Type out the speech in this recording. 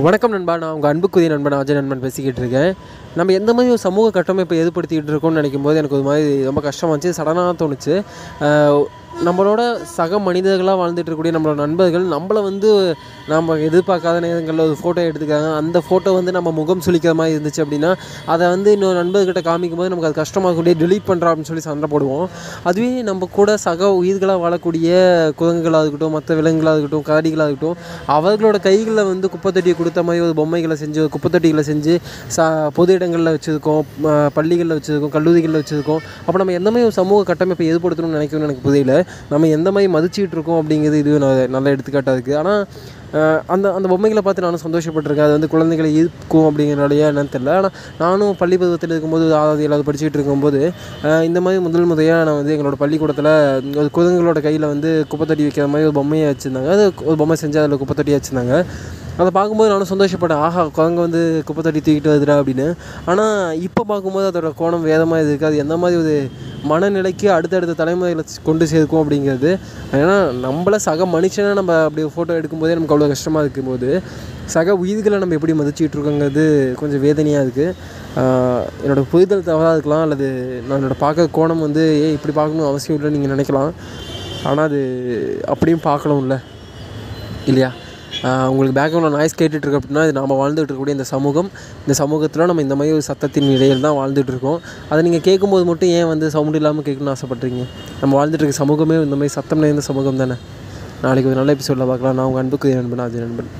வணக்கம் நண்பா நான் உங்கள் அன்புக்குரிய நண்பன் அஜய் நண்பன் பேசிக்கிட்டு இருக்கேன். நம்ம எந்த மாதிரி ஒரு சமூக கட்டமைப்பை ஏற்படுத்திக்கிட்டு இருக்கோம்னு நினைக்கும் போது எனக்கு ஒரு மாதிரி ரொம்ப கஷ்டமாக இருந்துச்சு சடனாக தோணுச்சு. நம்மளோட சக மனிதர்களாக வாழ்ந்துட்டு இருக்கக்கூடிய நம்மளோட நண்பர்கள் நம்மளை வந்து நம்ம எதிர்பார்க்காத நேரங்களில் ஒரு ஃபோட்டோ எடுத்துக்காங்க அந்த ஃபோட்டோ வந்து நம்ம முகம் சுளிக்கிற மாதிரி இருந்துச்சு அப்படின்னா அதை வந்து இன்னொரு நண்பர்கிட்ட காமிக்கும் போது நமக்கு அது கஷ்டமாக கூடிய டிலீட் பண்ணுறோம் அப்படின்னு சொல்லி சண்டை போடுவோம். அதுவே நம்ம கூட சக உயிர்களாக வாழக்கூடிய குரங்குகளாக இருக்கட்டும் மற்ற விலங்குகளாக இருக்கட்டும் கரடிகளாக இருக்கட்டும் அவர்களோட கைகளில் வந்து குப்பைத்தட்டியை கொடுத்த மாதிரி ஒரு பொம்மைகளை செஞ்சு ஒரு குப்பைத்தொட்டிகளை செஞ்சு ச பொது இடங்களில் வச்சுருக்கோம் பள்ளிகளில் வச்சுருக்கோம் கல்லூரிகளில் வச்சுருக்கோம். அப்போ நம்ம எந்த மாதிரி ஒரு சமூக கட்டமைப்பை ஏற்படுத்தணும்னு நினைக்கணும்னு எனக்கு புரியல. நம்ம எந்த மாதிரி மதிச்சிட்டு இருக்கோம் அப்படிங்கிறது இது நல்ல எடுத்துக்காட்டாக இருக்குது ஆனால் அந்த அந்த பொம்மைகளை பார்த்து நானும் சந்தோஷப்பட்டிருக்கேன். அது வந்து குழந்தைகளை ஈர்க்கும் அப்படிங்கிறனாலயா என்னன்னு தெரியல. ஆனால் நானும் பள்ளி பருவத்தில் இருக்கும்போது ஒரு ஆறாவது ஏழாவது படிச்சுட்டு இருக்கும்போது இந்த மாதிரி முதல் முறையாக நான் வந்து எங்களோட பள்ளிக்கூடத்தில் ஒரு குரங்குகளோட கையில் வந்து குப்பைத்தொட்டி வைக்கிற மாதிரி ஒரு பொம்மையை வச்சுருந்தாங்க. அது ஒரு பொம்மை செஞ்சு அதில் குப்பைத்தொட்டி வச்சுருந்தாங்க. அதை பார்க்கும்போது நானும் சந்தோஷப்பட்டேன். ஆஹா குரங்கு வந்து குப்பைத்தொட்டி தூக்கிட்டு வருதுடா அப்படின்னு. ஆனால் இப்போ பார்க்கும்போது அதோட கோணம் வேதமாக இருக்குது அது எந்த மாதிரி ஒரு மனநிலைக்கு அடுத்தடுத்த தலைமுறையில் கொண்டு சேர்க்கும் அப்படிங்கிறது. ஏன்னா நம்மள சக மனுஷனை நம்ம அப்படி ஃபோட்டோ எடுக்கும்போதே நமக்கு அவ்வளோ கஷ்டமாக இருக்கும்போது சக உயிர்களை நம்ம எப்படி மதிச்சுட்டு இருக்கோங்கிறது கொஞ்சம் வேதனையாக இருக்குது என்னோடய புரிதல் தவறாக இருக்கலாம் அல்லது நான் என்னோட பார்க்க கோணம் வந்து ஏ இப்படி பார்க்கணும் அவசியம் இல்லைன்னு நீங்கள் நினைக்கலாம். ஆனால் அது அப்படியும் பார்க்கணும்ல. இல்லையா? உங்களுக்கு பேக்ரவுண்டில் நாய்ஸ் கேட்டுட்ருக்கு அப்படின்னா இது நம்ம வாழ்ந்துட்டு இருக்கக்கூடிய இந்த சமூகம். இந்த சமூகத்தில் நம்ம இந்த மாதிரி ஒரு சத்தத்தின் இடையில் தான் வாழ்ந்துட்டு இருக்கோம் அதை நீங்கள் கேட்கும்போது மட்டும் ஏன் வந்து சவுண்ட் இல்லாமல் கேட்கணும்னு ஆசைப்பட்றீங்க? நம்ம வாழ்ந்துட்டு இருக்க சமூகமே இந்த மாதிரி சத்தம் நிறைந்த சமூகம் தானே நாளைக்கு ஒரு நல்ல எபிசோடில் பார்க்கலாம். நான் உங்கள் அன்புக்கு நண்பன் அது நண்பன்.